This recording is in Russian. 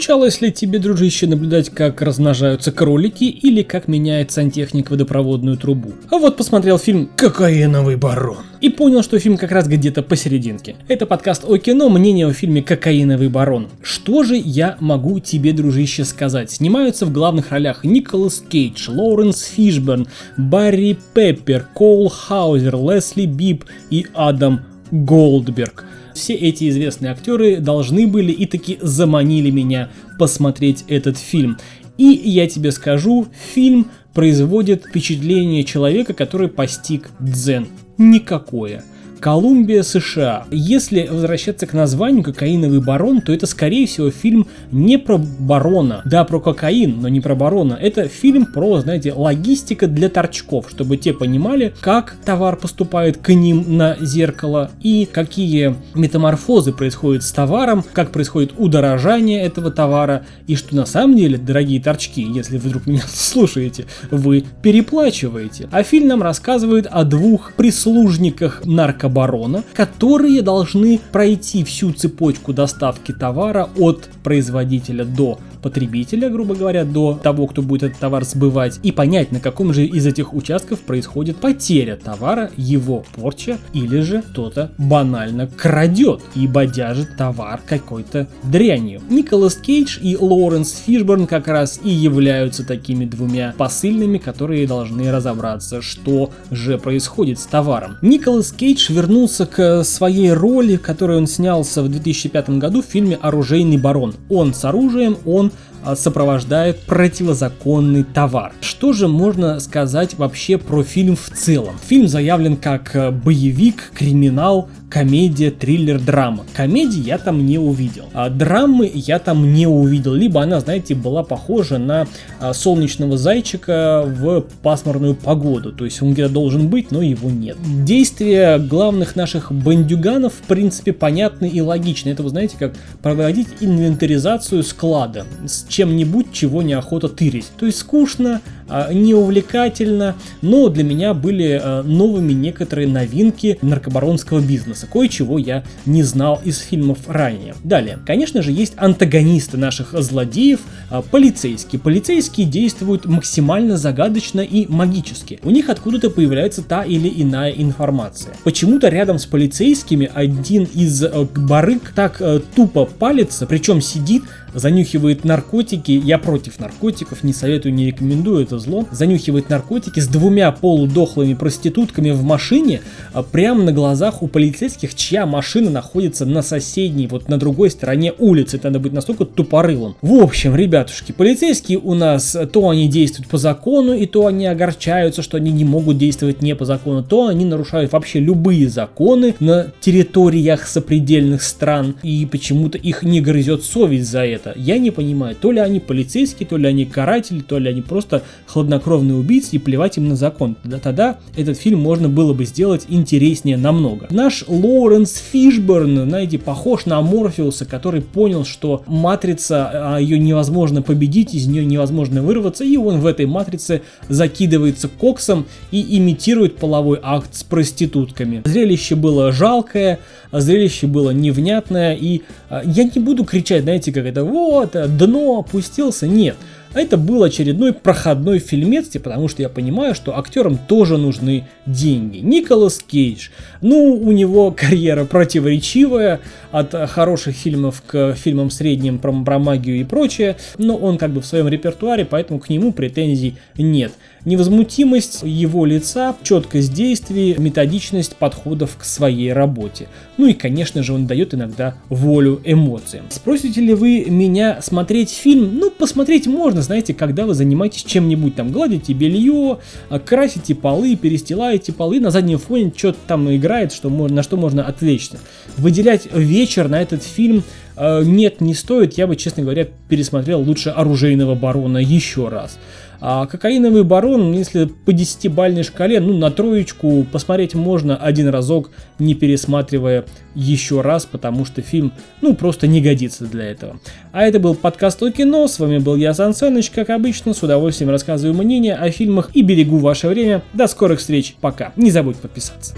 Случалось ли тебе, дружище, наблюдать, как размножаются кролики или как меняет сантехник водопроводную трубу? А вот посмотрел фильм «Кокаиновый барон» и понял, что фильм как раз где-то посерединке. Это подкаст о кино, мнение о фильме «Кокаиновый барон». Что же я могу тебе, дружище, сказать? Снимаются в главных ролях Николас Кейдж, Лоуренс Фишберн, Барри Пеппер, Коул Хаузер, Лесли Бип и Адам Голдберг. Все эти известные актеры должны были и таки заманили меня посмотреть этот фильм. И я тебе скажу, фильм производит впечатление человека, который постиг дзен. Никакое. Колумбия, США. Если возвращаться к названию «Кокаиновый барон», то это, скорее всего, фильм не про барона. Да, про кокаин, но не про барона. Это фильм про, знаете, логистика для торчков, чтобы те понимали, как товар поступает к ним на зеркало и какие метаморфозы происходят с товаром, как происходит удорожание этого товара и что на самом деле, дорогие торчки, если вы вдруг меня слушаете, вы переплачиваете. А фильм нам рассказывает о двух прислужниках наркобарона барона, которые должны пройти всю цепочку доставки товара от производителя до потребителя, грубо говоря, до того, кто будет этот товар сбывать, и понять, на каком же из этих участков происходит потеря товара, его порча, или же кто-то банально крадет и бодяжит товар какой-то дрянью. Николас Кейдж и Лоуренс Фишборн как раз и являются такими двумя посыльными, которые должны разобраться, что же происходит с товаром. Николас Кейдж вернулся к своей роли, которую он снялся в 2005 году в фильме «Оружейный барон». Он с оружием, он а, сопровождает противозаконный товар. Что же можно сказать вообще про фильм в целом? Фильм заявлен как э, боевик, криминал, комедия, триллер, драма. Комедии я там не увидел. А драмы я там не увидел. Либо она, знаете, была похожа на а, солнечного зайчика в пасмурную погоду. То есть он где-то должен быть, но его нет. Действия главных наших бандюганов, в принципе, понятны и логичны. Это, вы знаете, как проводить инвентаризацию склада с чем-нибудь, чего неохота тырить. То есть скучно, не увлекательно, но для меня были а, новыми некоторые новинки наркобаронского бизнеса. Кое-чего я не знал из фильмов ранее. Далее, конечно же, есть антагонисты наших злодеев, а, полицейские. Полицейские действуют максимально загадочно и магически. У них откуда-то появляется та или иная информация. Почему-то рядом с полицейскими один из барыг так тупо палится, причем сидит занюхивает наркотики, я против наркотиков, не советую, не рекомендую, это зло, занюхивает наркотики с двумя полудохлыми проститутками в машине, а, прямо на глазах у полицейских, чья машина находится на соседней, вот на другой стороне улицы, это надо быть настолько тупорылым. В общем, ребятушки, полицейские у нас, то они действуют по закону, и то они огорчаются, что они не могут действовать не по закону, то они нарушают вообще любые законы на территориях сопредельных стран, и почему-то их не грызет совесть за это это? Я не понимаю. То ли они полицейские, то ли они каратели, то ли они просто хладнокровные убийцы и плевать им на закон. Тогда, тогда этот фильм можно было бы сделать интереснее намного. Наш Лоуренс Фишберн, знаете, похож на Морфеуса, который понял, что матрица, а, ее невозможно победить, из нее невозможно вырваться, и он в этой матрице закидывается коксом и имитирует половой акт с проститутками. Зрелище было жалкое, зрелище было невнятное, и а, я не буду кричать, знаете, как это вот, дно опустился, нет. Это был очередной проходной фильмец, потому что я понимаю, что актерам тоже нужны деньги. Николас Кейдж, ну, у него карьера противоречивая, от хороших фильмов к фильмам средним про, про магию и прочее, но он как бы в своем репертуаре, поэтому к нему претензий нет невозмутимость его лица, четкость действий, методичность подходов к своей работе. Ну и, конечно же, он дает иногда волю эмоциям. Спросите ли вы меня смотреть фильм? Ну, посмотреть можно, знаете, когда вы занимаетесь чем-нибудь, там, гладите белье, красите полы, перестилаете полы, на заднем фоне что-то там играет, что, на что можно отвлечься. Выделять вечер на этот фильм нет, не стоит. Я бы, честно говоря, пересмотрел лучше «Оружейного барона» еще раз. А кокаиновый барон, если по 10-бальной шкале, ну, на троечку посмотреть можно один разок, не пересматривая еще раз, потому что фильм, ну, просто не годится для этого. А это был подкаст о кино, с вами был я, Сан Саныч, как обычно, с удовольствием рассказываю мнение о фильмах и берегу ваше время. До скорых встреч, пока. Не забудь подписаться.